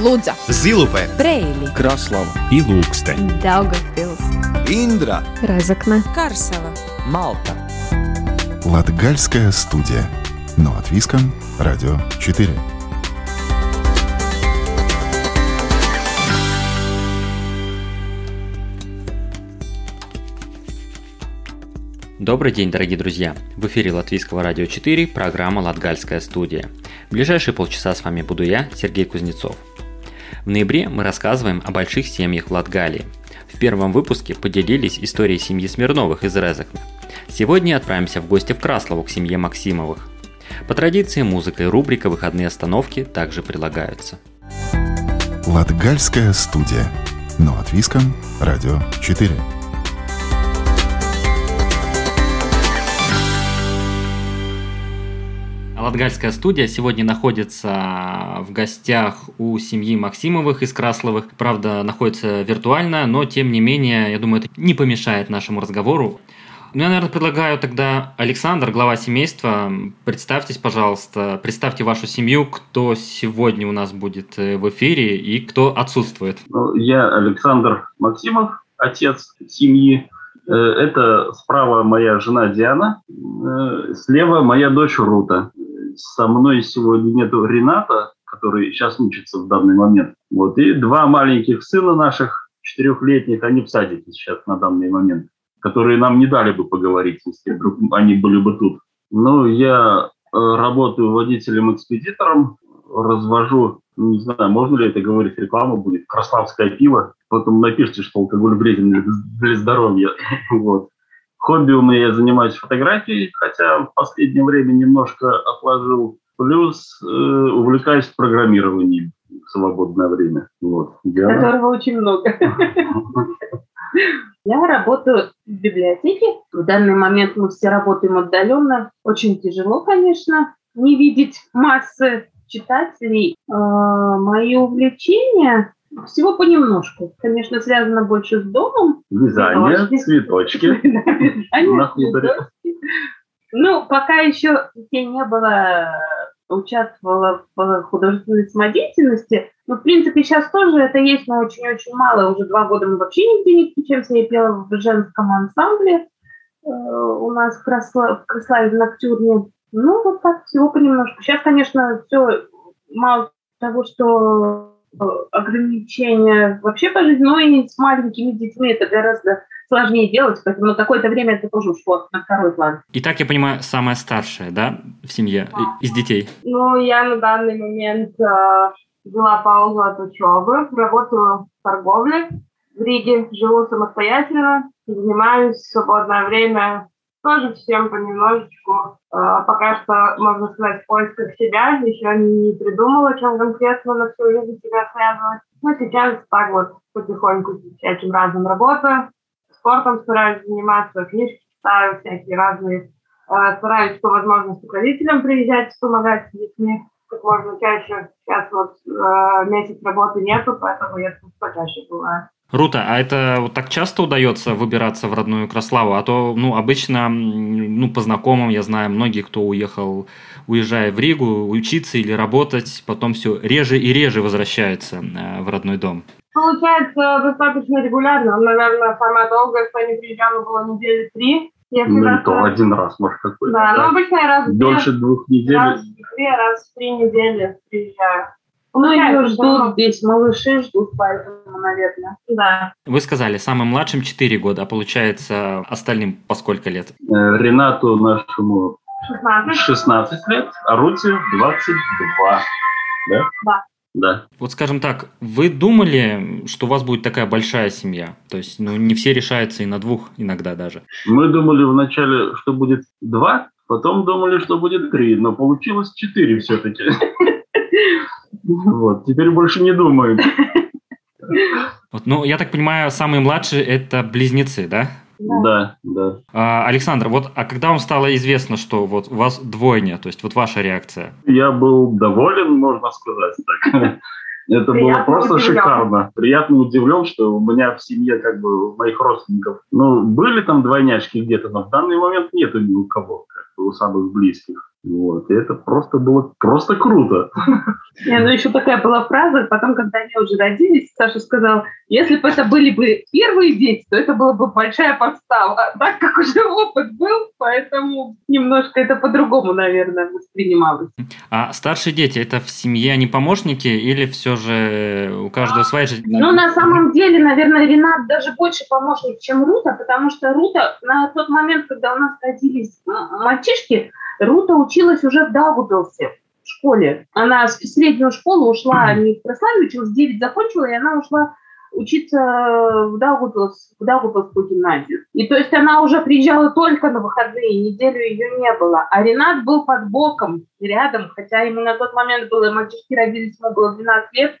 Лудза, Зилупе, Брейли, Краслава и Лукстē. Daugavpils, Индра, Разокна, Карсела. Малта. Латгальская студия. Но от Виска, Радио 4. Добрый день, дорогие друзья! В эфире Латвийского радио 4, программа «Латгальская студия». В ближайшие полчаса с вами буду я, Сергей Кузнецов. В ноябре мы рассказываем о больших семьях в Латгалии. В первом выпуске поделились историей семьи Смирновых из Резакна. Сегодня отправимся в гости в Краслову к семье Максимовых. По традиции музыка и рубрика «Выходные остановки» также прилагаются. Латгальская студия. Но от Виска, Радио 4. Латгальская студия сегодня находится в гостях у семьи Максимовых из Красловых. Правда, находится виртуально, но тем не менее, я думаю, это не помешает нашему разговору. Ну, я, наверное, предлагаю тогда Александр, глава семейства. Представьтесь, пожалуйста, представьте вашу семью, кто сегодня у нас будет э, в эфире и кто отсутствует. Ну, Я Александр Максимов, отец семьи. Э, Это справа моя жена Диана, э, слева моя дочь Рута. Со мной сегодня нету Рената, который сейчас учится в данный момент. Вот. И два маленьких сына наших, четырехлетних, они в садике сейчас на данный момент, которые нам не дали бы поговорить, если вдруг они были бы тут. Ну, я э, работаю водителем-экспедитором, развожу, не знаю, можно ли это говорить, реклама будет, краславское пиво. Потом напишите, что алкоголь вреден для здоровья. Вот. Хобби у меня я занимаюсь фотографией, хотя в последнее время немножко отложил. Плюс э, увлекаюсь программированием в свободное время. Вот. Диана? которого очень много. Я работаю в библиотеке. В данный момент мы все работаем отдаленно. Очень тяжело, конечно, не видеть массы читателей. Э, Мои увлечения всего понемножку. Конечно, связано больше с домом. Вязание, Цветочки. цветочки. Да, вязание, На хуторе. цветочки. Ну, пока еще детей не было, участвовала в художественной самодеятельности. Ну, в принципе, сейчас тоже это есть, но очень-очень мало. Уже два года мы вообще нигде не встречаемся. Я пела в женском ансамбле э, у нас в, Красла- в Краславе в Ноктюрне. Ну, вот так, всего понемножку. Сейчас, конечно, все мало того, что ограничения вообще по жизни, но и с маленькими детьми это гораздо сложнее делать, поэтому на какое-то время это тоже ушло на второй план. Итак, я понимаю, самая старшая, да, в семье и- из детей? Ну, я на данный момент э, взяла паузу от учебы, работаю в торговле в Риге, живу самостоятельно, занимаюсь в свободное время тоже всем понемножечку. Э, пока что, можно сказать, в поисках себя, еще не придумала, чем конкретно на всю жизнь себя связывать. Но сейчас так вот потихоньку всяким разным работаю, спортом стараюсь заниматься, книжки читаю, всякие разные Э, Стараюсь по возможности к родителям приезжать, помогать с детьми как можно чаще. Сейчас вот э, месяц работы нету, поэтому я тут почаще бываю. Рута, а это вот так часто удается выбираться в родную Краславу? А то, ну, обычно, ну, по знакомым, я знаю, многие, кто уехал, уезжая в Ригу, учиться или работать, потом все реже и реже возвращаются э, в родной дом. Получается достаточно регулярно. Наверное, самое долгое, что я не приезжала, было недели три. Если Ну, раз- то один раз, может, какой-то. Да, ну да. обычно я раз в две, Дольше двух недель. раз в две, раз в три недели приезжаю. Ну, ее ждут здесь, малыши ждут, поэтому, наверное. Да. Вы сказали, самым младшим 4 года, а получается остальным по сколько лет? Э, Ренату нашему 16. 16 лет, а Руте 22. Да? Да. Да. Вот скажем так, вы думали, что у вас будет такая большая семья? То есть, ну, не все решаются и на двух иногда даже. Мы думали вначале, что будет два, потом думали, что будет три, но получилось четыре все-таки. Вот, теперь больше не думаем. Вот, ну, я так понимаю, самые младшие – это близнецы, да? Да, да. А, Александр, вот, а когда вам стало известно, что вот у вас двойня, то есть вот ваша реакция? Я был доволен, можно сказать так. Это было просто удивлен. шикарно. Приятно удивлен, что у меня в семье, как бы, у моих родственников, ну, были там двойняшки где-то, но в данный момент нету ни у кого, как бы, у самых близких. Вот. И это просто было просто круто. Не, ну еще такая была фраза, потом, когда они уже родились, Саша сказал, если бы это были бы первые дети, то это была бы большая подстава. А так как уже опыт был, поэтому немножко это по-другому, наверное, воспринималось. А старшие дети, это в семье они помощники или все же у каждого своя жизнь? Ну, на самом деле, наверное, Ренат даже больше помощник, чем Рута, потому что Рута на тот момент, когда у нас родились мальчишки, Рута училась уже в Даугавпилсе в школе. Она в среднюю школу ушла, не в Краславе училась, 9 закончила, и она ушла учиться в, Даугавпилс, в Даугавпилскую гимназию. И то есть она уже приезжала только на выходные, неделю ее не было. А Ренат был под боком, рядом, хотя ему на тот момент было, мальчишки родились, ему было 12 лет,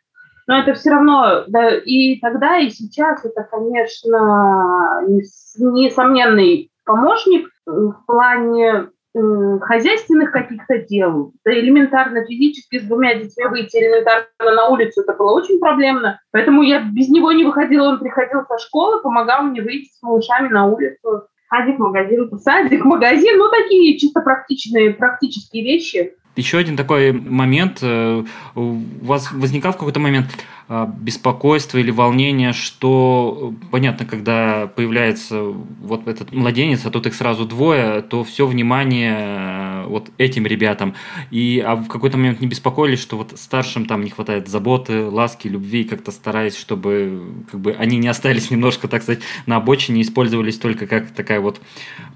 но это все равно, да, и тогда, и сейчас это, конечно, несомненный помощник в плане хозяйственных каких-то дел, да элементарно физически с двумя детьми выйти элементарно на улицу, это было очень проблемно. Поэтому я без него не выходила, он приходил со школы, помогал мне выйти с малышами на улицу. Садик, магазин. Садик, магазин, ну такие чисто практичные, практические вещи. Еще один такой момент. Э, у вас возникал в какой-то момент а, беспокойство или волнение, что, э, понятно, когда появляется вот этот младенец, а тут их сразу двое, то все внимание э, вот этим ребятам. И а в какой-то момент не беспокоились, что вот старшим там не хватает заботы, ласки, любви, как-то стараясь, чтобы как бы они не остались немножко, так сказать, на обочине, использовались только как такая вот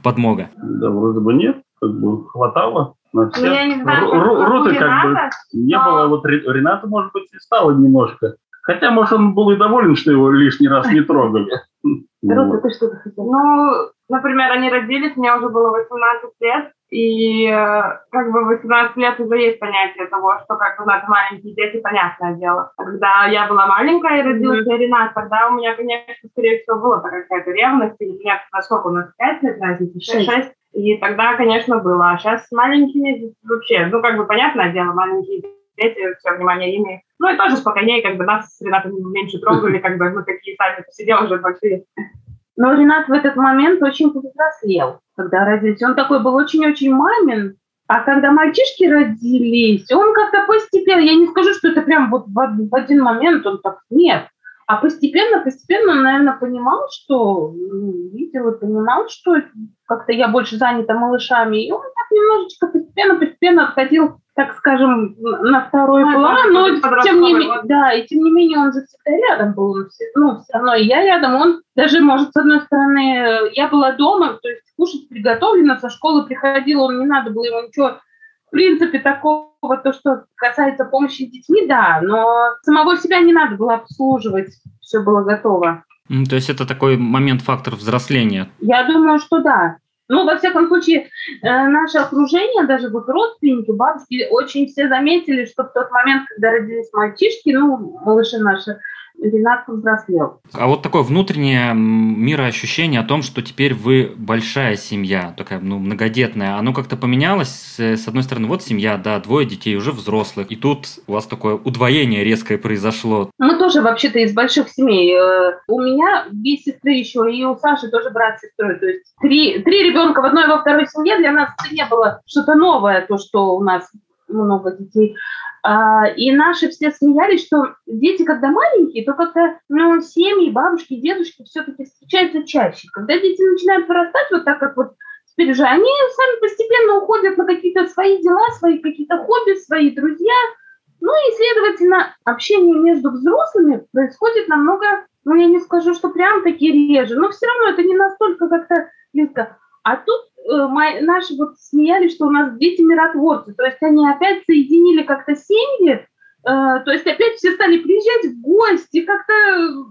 подмога. Да, вроде бы нет, как бы хватало. Но все... Ну, я не знаю, Руты как бы не но... было. Вот Рената, может быть, и стало немножко. Хотя, может, он был и доволен, что его лишний раз не трогали. Рута, ты что хотела? Ну, например, они родились, мне уже было 18 лет, и э, как бы 18 лет уже есть понятие того, что как бы надо маленькие дети, понятное дело. Когда я была маленькая и родился mm-hmm. Ренат, тогда у меня, конечно, скорее всего, была какая-то ревность, или нет, насколько у нас 5 лет разницы, 6. И тогда, конечно, было. А сейчас с маленькими вообще, ну, как бы, понятное дело, маленькие дети, все внимание ими. Ну, и тоже спокойнее, как бы нас с Ренатом меньше трогали, как бы мы такие сами посидел уже большие. Но Ренат в этот момент очень повзрослел, когда родился. Он такой был очень-очень мамин, а когда мальчишки родились, он как-то постепенно, я не скажу, что это прям вот в один момент он так, нет, а постепенно, постепенно он, наверное, понимал, что ну, видел и понимал, что как-то я больше занята малышами. И он так немножечко постепенно, постепенно отходил, так скажем, на второй ну, план. Но тем не менее, да, и тем не менее он же всегда рядом был. Он все, ну, все равно и я рядом. Он даже, может, с одной стороны, я была дома, то есть кушать приготовлено, со школы приходила, он не надо было ему ничего принципе, такого, то, что касается помощи с детьми, да, но самого себя не надо было обслуживать, все было готово. То есть это такой момент, фактор взросления? Я думаю, что да. Ну, во всяком случае, э, наше окружение, даже вот родственники, бабушки, очень все заметили, что в тот момент, когда родились мальчишки, ну, малыши наши, Ренат повзрослел. А вот такое внутреннее мироощущение о том, что теперь вы большая семья, такая ну, многодетная, оно как-то поменялось? С одной стороны, вот семья, да, двое детей, уже взрослых, и тут у вас такое удвоение резкое произошло. Мы тоже вообще-то из больших семей. Э, у меня две сестры еще, и у Саши тоже брат с сестрой. То есть три, три ребенка в одной и во второй семье для нас это не было что-то новое, то, что у нас много детей. А, и наши все смеялись, что дети, когда маленькие, то как-то ну, семьи, бабушки, дедушки все-таки встречаются чаще. Когда дети начинают вырастать, вот так как вот теперь уже, они сами постепенно уходят на какие-то свои дела, свои какие-то хобби, свои друзья. Ну и, следовательно, общение между взрослыми происходит намного, ну я не скажу, что прям таки реже, но все равно это не настолько как-то близко. А тут наши вот смеялись, что у нас дети миротворцы, то есть они опять соединили как-то семьи, Э, то есть опять все стали приезжать в гости, как-то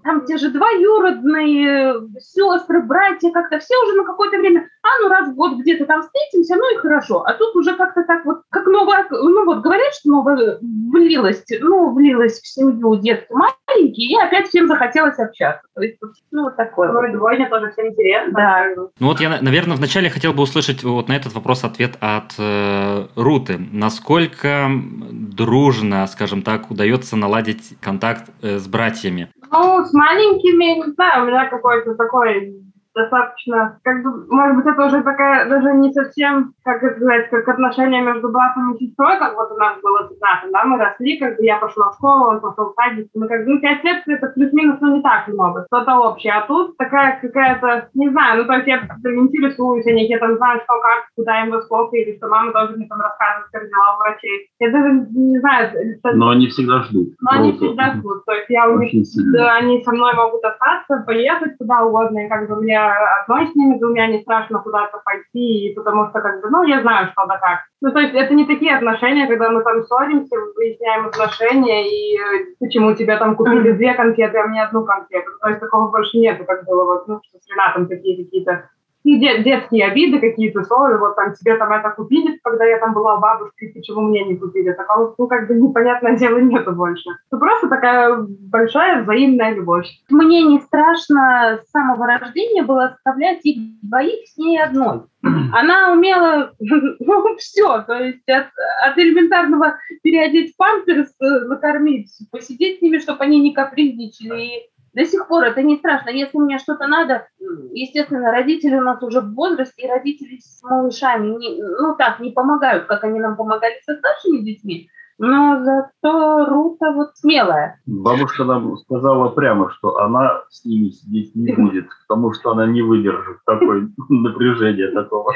там те же двоюродные сестры, братья, как-то все уже на какое-то время, а ну раз в год где-то там встретимся, ну и хорошо. А тут уже как-то так вот, как новое, ну вот говорят, что новое влилось, ну влилось в семью детство маленький, и опять всем захотелось общаться. То есть, ну вот такое. Вроде двойня тоже всем интересно. Да. Ну вот я, наверное, вначале хотел бы услышать вот на этот вопрос ответ от э, Руты. Насколько дружно, скажем так, удается наладить контакт э, с братьями? Ну, с маленькими, не знаю, у меня какой-то такой достаточно, как бы, может быть, это уже такая, даже не совсем, как это сказать, как отношения между братом и сестрой, как вот у нас было с да, мы росли, как бы я пошла в школу, он пошел в садик, мы как бы, ну, пять лет это плюс-минус, ну, не так много, что-то общее, а тут такая какая-то, не знаю, ну, то есть я интересуюсь о них, я там знаю, что как, куда им во сколько, или что мама тоже мне там рассказывает, как дела у врачей. Я даже не знаю. Это... Но они всегда ждут. Но они всегда ждут, то есть я у них, да, они со мной могут остаться, поехать куда угодно, и как бы мне одной с ними двумя не страшно куда-то пойти, потому что, как бы, ну, я знаю, что да как. Ну, то есть это не такие отношения, когда мы там ссоримся, выясняем отношения, и э, почему тебе там купили две конфеты, а мне одну конфету. То есть такого больше нету, как было вот, ну, что с Ренатом такие какие-то ну, детские обиды какие-то, ссоры, вот там тебе там это купили, когда я там была у бабушки, почему мне не купили. Такого, ну, как бы непонятное дело нету больше. Это просто такая большая взаимная любовь. Мне не страшно с самого рождения было оставлять их двоих с ней одной. Она умела ну, все, то есть от, от элементарного переодеть памперс, накормить, посидеть с ними, чтобы они не капризничали, до сих пор это не страшно. Если мне что-то надо, естественно, родители у нас уже в возрасте, и родители с малышами, не, ну так, не помогают, как они нам помогали со старшими детьми но зато Рута вот смелая. Бабушка нам сказала прямо, что она с ними сидеть не будет, потому что она не выдержит такой напряжения такого.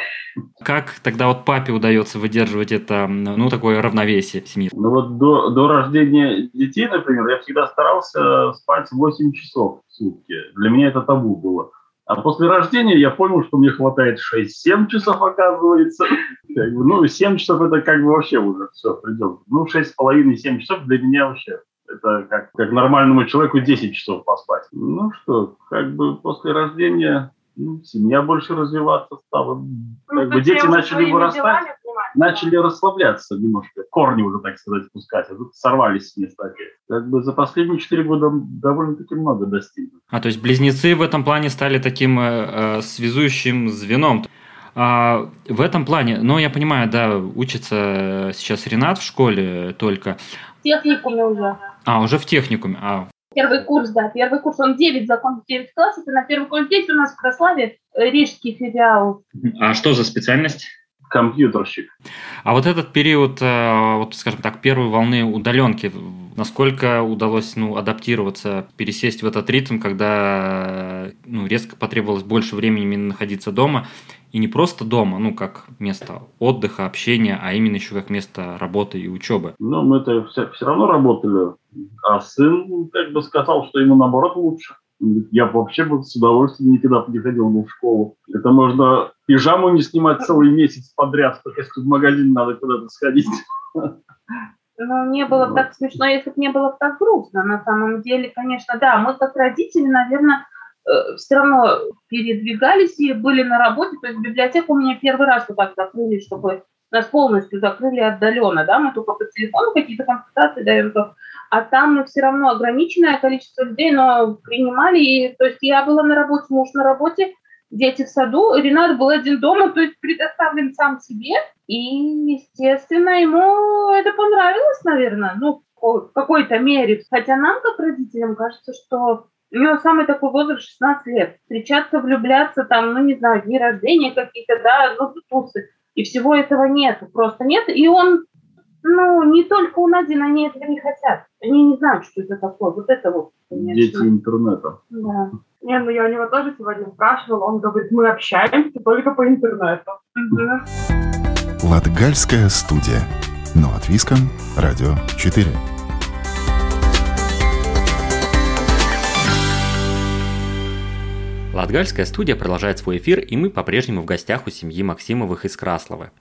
Как тогда вот папе удается выдерживать это, ну, такое равновесие в семье? Ну вот до, до рождения детей, например, я всегда старался спать 8 часов в сутки. Для меня это табу было. А после рождения я понял, что мне хватает 6-7 часов, оказывается. Ну, 7 часов это как бы вообще уже все, придет. Ну, 6,5-7 часов для меня вообще. Это как, как нормальному человеку 10 часов поспать. Ну что, как бы после рождения ну, семья больше развиваться стала. Ну, как бы дети начали вырастать. Делами начали расслабляться немножко, корни уже, так сказать, пускать, а тут сорвались с места Как бы за последние четыре года довольно-таки много достигли. А, то есть близнецы в этом плане стали таким э, э, связующим звеном. А, в этом плане, ну, я понимаю, да, учится сейчас Ренат в школе только. В техникуме уже. А, уже в техникуме. А, Первый курс, да, первый курс, он 9, закончил 9 классов, и на первый курс здесь у нас в Краславе э, рижский филиал. А что за специальность? компьютерщик. А вот этот период, э, вот, скажем так, первой волны удаленки, насколько удалось ну, адаптироваться, пересесть в этот ритм, когда ну, резко потребовалось больше времени именно находиться дома, и не просто дома, ну, как место отдыха, общения, а именно еще как место работы и учебы. Ну, мы-то все, все равно работали, а сын как бы сказал, что ему наоборот лучше. Я вообще бы с удовольствием никогда не ходил бы в школу. Это можно пижаму не снимать целый месяц подряд, только если в магазин надо куда-то сходить. Ну, не было бы так смешно, если бы не было бы так грустно. На самом деле, конечно, да, мы как родители, наверное, э, все равно передвигались и были на работе. То есть библиотеку у меня первый раз вот так закрыли, чтобы нас полностью закрыли отдаленно, да, мы только по телефону какие-то консультации даем, то а там мы все равно ограниченное количество людей, но принимали, и, то есть я была на работе, муж на работе, дети в саду, Ренат был один дома, то есть предоставлен сам себе, и, естественно, ему это понравилось, наверное, ну, в какой-то мере, хотя нам, как родителям, кажется, что у него самый такой возраст 16 лет. Встречаться, влюбляться, там, ну, не знаю, дни рождения какие-то, да, ну, тусы. И всего этого нет, просто нет. И он ну, не только у Надин, они этого не хотят. Они не знают, что это такое. Вот это вот, конечно. Дети интернета. Да. Не, ну я у него тоже сегодня спрашивала, он говорит, мы общаемся только по интернету. Латгальская студия. Но от Виском, Радио 4. Латгальская студия продолжает свой эфир, и мы по-прежнему в гостях у семьи Максимовых из Красловы.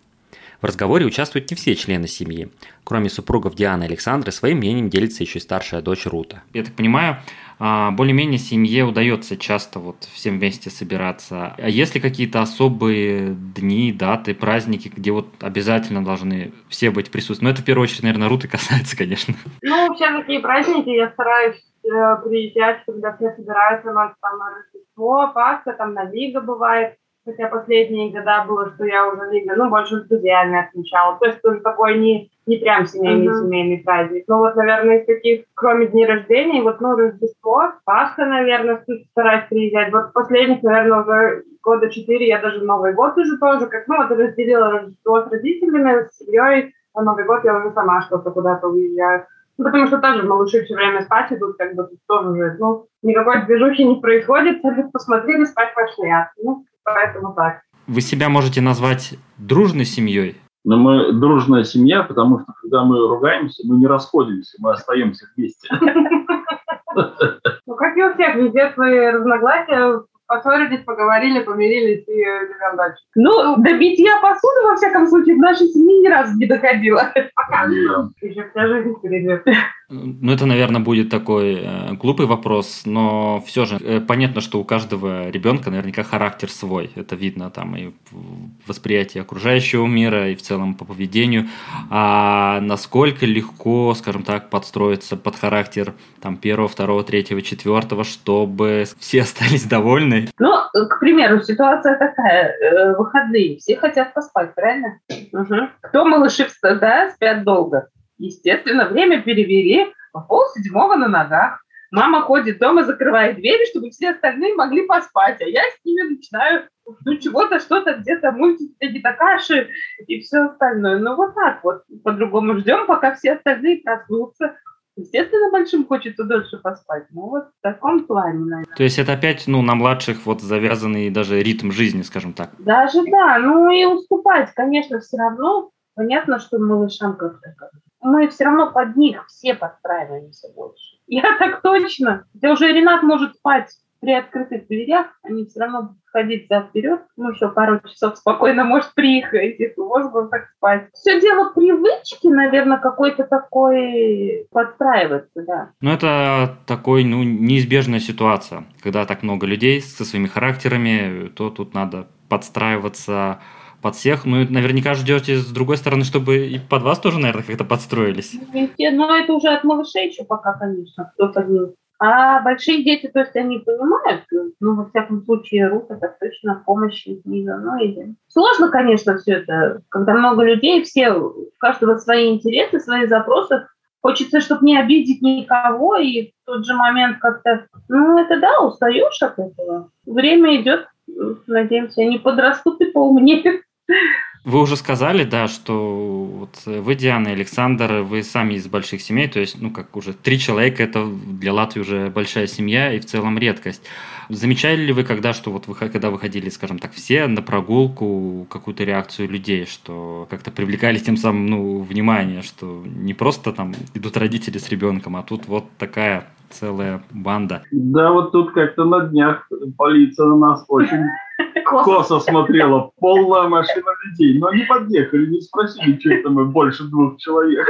В разговоре участвуют не все члены семьи. Кроме супругов Дианы и Александры, своим мнением делится еще и старшая дочь Рута. Я так понимаю, а, более-менее семье удается часто вот всем вместе собираться. А есть ли какие-то особые дни, даты, праздники, где вот обязательно должны все быть присутствовать? Ну, это в первую очередь, наверное, Руты касается, конечно. Ну, все такие праздники я стараюсь э, приезжать, когда все собираются, у нас там на Рождество, Пасха, там на Вига бывает Хотя последние года было, что я уже видела, ну, больше с друзьями отмечала. То есть тоже такой не, не прям семейный, uh-huh. семейный праздник. Ну, вот, наверное, из таких, кроме дней рождения, вот, ну, Рождество, Пасха, наверное, стараюсь приезжать. Вот последних, наверное, уже года четыре я даже Новый год уже тоже, как, ну, вот разделила Рождество с родителями, с семьей, а Новый год я уже сама что-то куда-то уезжаю. Ну, потому что тоже малыши все время спать идут, как бы тут тоже уже, ну, никакой движухи не происходит, посмотрели, спать пошли. А, ну, поэтому так. Вы себя можете назвать дружной семьей? Но мы дружная семья, потому что когда мы ругаемся, мы не расходимся, мы остаемся вместе. Ну, как и у всех, везде свои разногласия, поссорились, поговорили, помирились и живем дальше. Ну, до битья посуды, во всяком случае, в нашей семье ни разу не доходило. Пока. Еще вся жизнь впереди. Ну, это, наверное, будет такой э, глупый вопрос, но все же э, понятно, что у каждого ребенка наверняка характер свой. Это видно там и в восприятии окружающего мира, и в целом по поведению. А насколько легко, скажем так, подстроиться под характер там первого, второго, третьего, четвертого, чтобы все остались довольны? Ну, к примеру, ситуация такая. Э, выходные. Все хотят поспать, правильно? Угу. Кто малыши да, спят долго? Естественно, время перевели по пол седьмого на ногах. Мама ходит дома, закрывает двери, чтобы все остальные могли поспать, а я с ними начинаю ну, чего-то, что-то, где-то мультики, какие-то каши и все остальное. Ну, вот так вот. По-другому ждем, пока все остальные проснутся. Естественно, большим хочется дольше поспать. Ну, вот в таком плане, наверное. То есть это опять, ну, на младших вот завязанный даже ритм жизни, скажем так. Даже да. Ну, и уступать, конечно, все равно. Понятно, что малышам как-то мы все равно под них все подстраиваемся больше. Я так точно. Хотя уже Ренат может спать при открытых дверях, они все равно будут ходить за вперед, ну, еще пару часов спокойно может приехать, и можно так спать. Все дело привычки, наверное, какой-то такой подстраиваться, да. Ну, это такой, ну, неизбежная ситуация. Когда так много людей со своими характерами, то тут надо подстраиваться под всех. Ну, наверняка ждете с другой стороны, чтобы и под вас тоже, наверное, как-то подстроились. Ну, это уже от малышей еще пока, конечно, кто под них. А большие дети, то есть они понимают, ну, во всяком случае, рук это точно помощь из мира. Ну, и... Сложно, конечно, все это, когда много людей, все, у каждого свои интересы, свои запросы. Хочется, чтобы не обидеть никого, и в тот же момент как-то, ну, это да, устаешь от этого. Время идет, надеемся, они подрастут и поумнеют. Вы уже сказали, да, что вот вы, Диана и Александр, вы сами из больших семей, то есть, ну, как уже три человека, это для Латвии уже большая семья и в целом редкость. Замечали ли вы когда, что вот вы, когда выходили, скажем так, все на прогулку, какую-то реакцию людей, что как-то привлекали тем самым, ну, внимание, что не просто там идут родители с ребенком, а тут вот такая целая банда. Да, вот тут как-то на днях полиция на нас очень косо смотрела. Полная машина людей. Но они подъехали, не спросили, что это мы больше двух человек.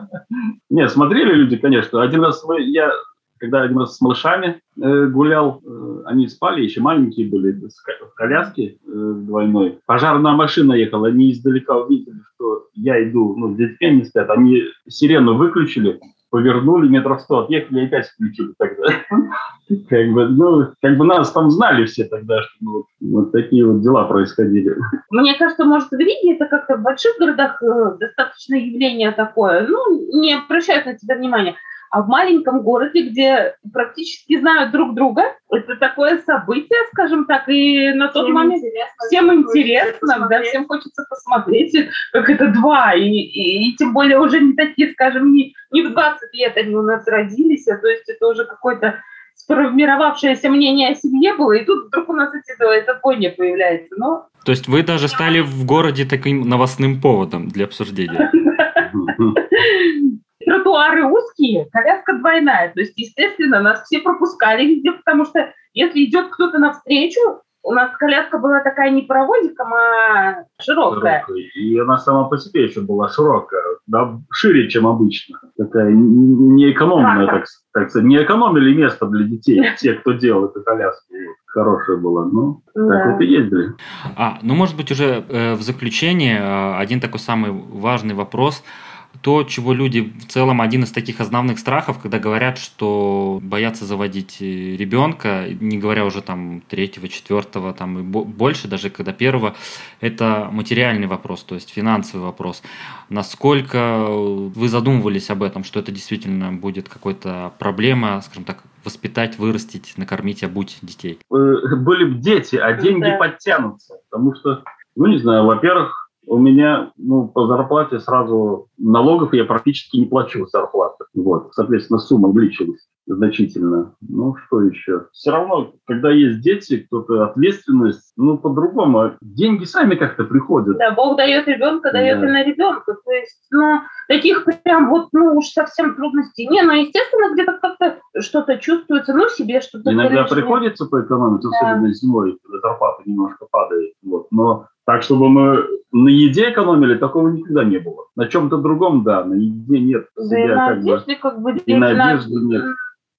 Не, смотрели люди, конечно. Один раз мы, я когда один раз с малышами э, гулял, э, они спали, еще маленькие были, в коляске э, двойной. Пожарная машина ехала, они издалека увидели, что я иду, ну, с детьми не спят, они сирену выключили, повернули, метров сто отъехали и опять включили тогда. Как бы, ну, как бы нас там знали все тогда, что ну, вот такие вот дела происходили. Мне кажется, может, в Риге это как-то в больших городах э, достаточно явление такое, ну, не обращают на тебя внимания. А в маленьком городе, где практически знают друг друга, это такое событие, скажем так, и на тот всем момент интересно, всем интересно, да, всем хочется посмотреть, как это два, и, и, и тем более уже не такие, скажем, не, не в 20 лет они у нас родились, а то есть это уже какой-то сформировавшееся мнение о семье было, и тут вдруг у нас эти, это поня появляется. Но... То есть вы даже стали в городе таким новостным поводом для обсуждения? тротуары узкие, коляска двойная. То есть, естественно, нас все пропускали везде, потому что если идет кто-то навстречу, у нас коляска была такая не паровозиком, а широкая. широкая. И она сама по себе еще была широкая, да, шире, чем обычно. Такая неэкономная, так, так сказать. Не экономили место для детей, те, кто делал эту коляску. Хорошая была, ну, да. так вот и ездили. А, ну, может быть, уже э, в заключение э, один такой самый важный вопрос – то, чего люди в целом один из таких основных страхов, когда говорят, что боятся заводить э, ребенка, не говоря уже там третьего, четвертого, там и больше, даже когда первого, это материальный вопрос, то есть финансовый вопрос. Насколько вы задумывались об этом, что это действительно будет какой-то проблема, скажем так, воспитать, вырастить, накормить, обуть детей? Э, были бы дети, а деньги да. подтянутся, потому что, ну не знаю, во-первых, у меня ну, по зарплате сразу налогов я практически не плачу зарплаты. Вот. Соответственно, сумма увеличилась значительно. Ну, что еще? Все равно, когда есть дети, кто-то ответственность, ну, по-другому. Деньги сами как-то приходят. Да, Бог дает ребенка, дает да. и на ребенка. То есть, ну, таких прям вот, ну, уж совсем трудностей. Не, ну, естественно, где-то как-то что-то чувствуется, ну, себе что-то. Иногда приходится поэкономить, да. особенно зимой, когда зарплата немножко падает. Вот. Но так, чтобы мы на еде экономили, такого никогда не было. На чем-то другом, да, на еде нет. Да и на одежде как бы... И на одежде нет.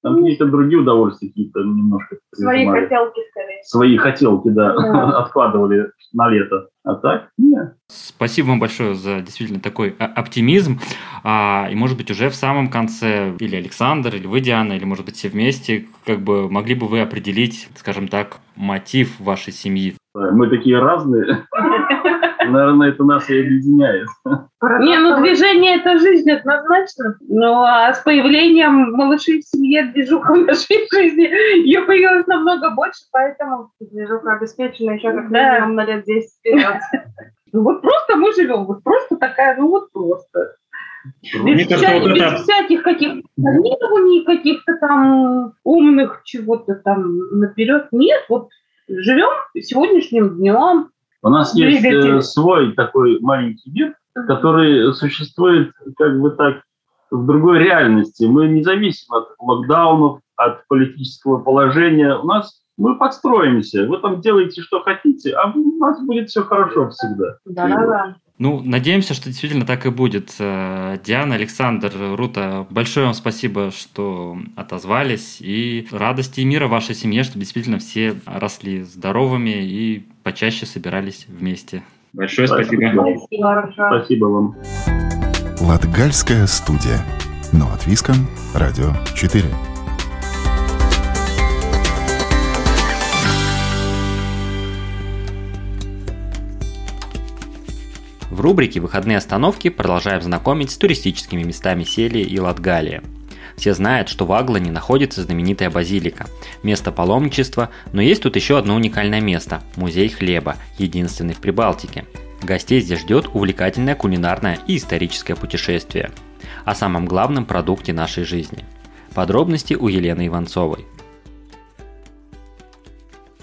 Там какие-то другие удовольствия, какие-то немножко. Свои прижимали. хотелки, скорее. Свои хотелки, да, да. откладывали на лето. А так, нет. Спасибо вам большое за действительно такой оптимизм. А, и, может быть, уже в самом конце или Александр, или вы, Диана, или, может быть, все вместе, как бы могли бы вы определить, скажем так, мотив вашей семьи? Мы такие разные. Наверное, это нас и объединяет. Не, ну движение – это жизнь однозначно. Ну, а с появлением малышей в семье движуха в нашей жизни, ее появилось намного больше, поэтому движуха обеспечена еще как минимум на лет 10 вперед. Ну вот просто мы живем, вот просто такая, ну вот просто. Без, вся, вот без это... всяких каких-то планирований, каких-то там умных чего-то там наперед. Нет, вот живем сегодняшним днем, у нас Двигатель. есть э, свой такой маленький мир, который существует как бы так в другой реальности. Мы не зависим от локдаунов, от политического положения. У нас мы подстроимся. Вы там делаете, что хотите, а у нас будет все хорошо всегда. Да-да-да. Ну, надеемся, что действительно так и будет. Э, Диана, Александр, Рута, большое вам спасибо, что отозвались. И радости и мира вашей семье, чтобы действительно все росли здоровыми и почаще собирались вместе. Большое спасибо. Спасибо, спасибо вам. Латгальская студия. Но от Виском. Радио 4. В рубрике «Выходные остановки» продолжаем знакомить с туристическими местами Селии и Латгалии. Все знают, что в Аглане находится знаменитая базилика, место паломничества, но есть тут еще одно уникальное место – музей хлеба, единственный в Прибалтике. Гостей здесь ждет увлекательное кулинарное и историческое путешествие. О самом главном продукте нашей жизни. Подробности у Елены Иванцовой.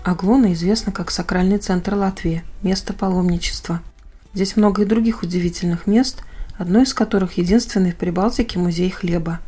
Аглона известна как сакральный центр Латвии, место паломничества – Здесь много и других удивительных мест, одно из которых единственный в Прибалтике музей хлеба.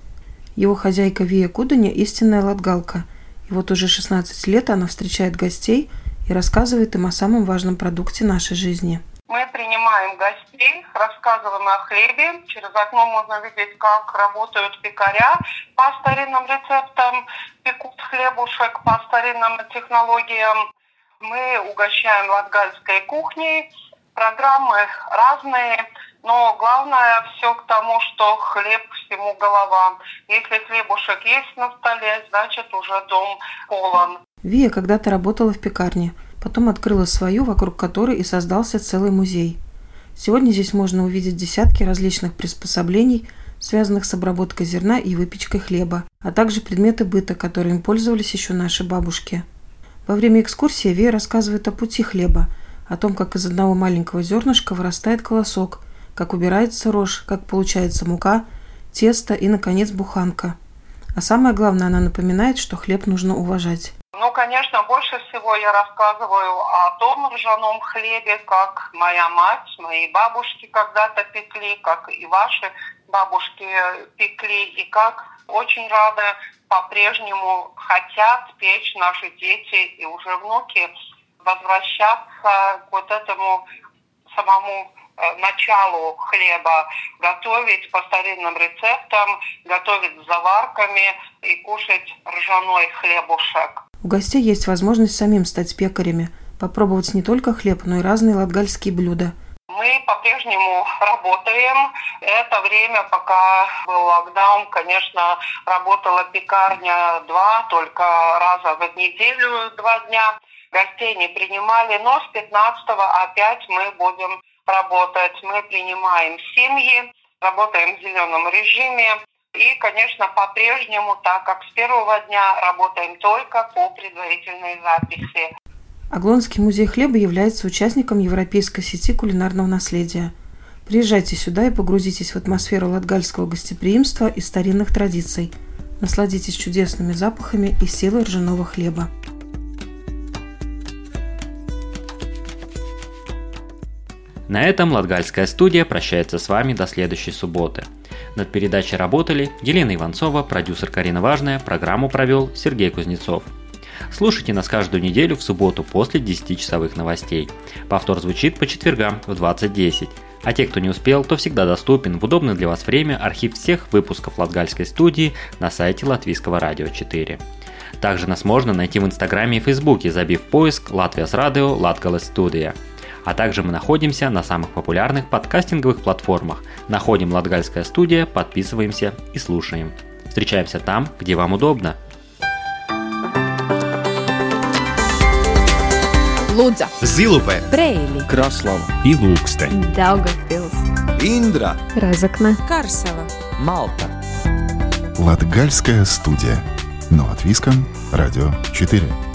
Его хозяйка Вия Куданя – истинная латгалка, и вот уже 16 лет она встречает гостей и рассказывает им о самом важном продукте нашей жизни. Мы принимаем гостей, рассказываем о хлебе. Через окно можно видеть, как работают пекаря по старинным рецептам, пекут хлебушек по старинным технологиям. Мы угощаем латгальской кухней – Программы разные, но главное все к тому, что хлеб всему голова. Если хлебушек есть на столе, значит уже дом полон. Вия когда-то работала в пекарне, потом открыла свою, вокруг которой и создался целый музей. Сегодня здесь можно увидеть десятки различных приспособлений, связанных с обработкой зерна и выпечкой хлеба, а также предметы быта, которыми пользовались еще наши бабушки. Во время экскурсии Вия рассказывает о пути хлеба – о том, как из одного маленького зернышка вырастает колосок, как убирается рожь, как получается мука, тесто и, наконец, буханка. А самое главное, она напоминает, что хлеб нужно уважать. Ну, конечно, больше всего я рассказываю о том ржаном хлебе, как моя мать, мои бабушки когда-то пекли, как и ваши бабушки пекли, и как очень рада по-прежнему хотят печь наши дети и уже внуки возвращаться к вот этому самому э, началу хлеба, готовить по старинным рецептам, готовить с заварками и кушать ржаной хлебушек. У гостей есть возможность самим стать пекарями, попробовать не только хлеб, но и разные латгальские блюда, Мы по-прежнему работаем. Это время, пока был локдаун, конечно, работала пекарня два, только раза в неделю, два дня. Гостей не принимали, но с 15 опять мы будем работать. Мы принимаем семьи, работаем в зеленом режиме. И, конечно, по-прежнему, так как с первого дня работаем только по предварительной записи. Аглонский музей хлеба является участником Европейской сети кулинарного наследия. Приезжайте сюда и погрузитесь в атмосферу латгальского гостеприимства и старинных традиций. Насладитесь чудесными запахами и силой ржаного хлеба. На этом Латгальская студия прощается с вами до следующей субботы. Над передачей работали Елена Иванцова, продюсер Карина Важная, программу провел Сергей Кузнецов – Слушайте нас каждую неделю в субботу после 10-часовых новостей. Повтор звучит по четвергам в 20.10. А те, кто не успел, то всегда доступен в удобное для вас время архив всех выпусков Латгальской студии на сайте Латвийского радио 4. Также нас можно найти в Инстаграме и Фейсбуке, забив поиск «Латвия с радио Латгалес студия». А также мы находимся на самых популярных подкастинговых платформах. Находим Латгальская студия, подписываемся и слушаем. Встречаемся там, где вам удобно. Лудза, Zilupē, Preili, Kraslava, Ilūkste, Daugavpils, Индра, Разокна, Карсела, Малта. Латгальская студия. Но от Виском, Радио 4.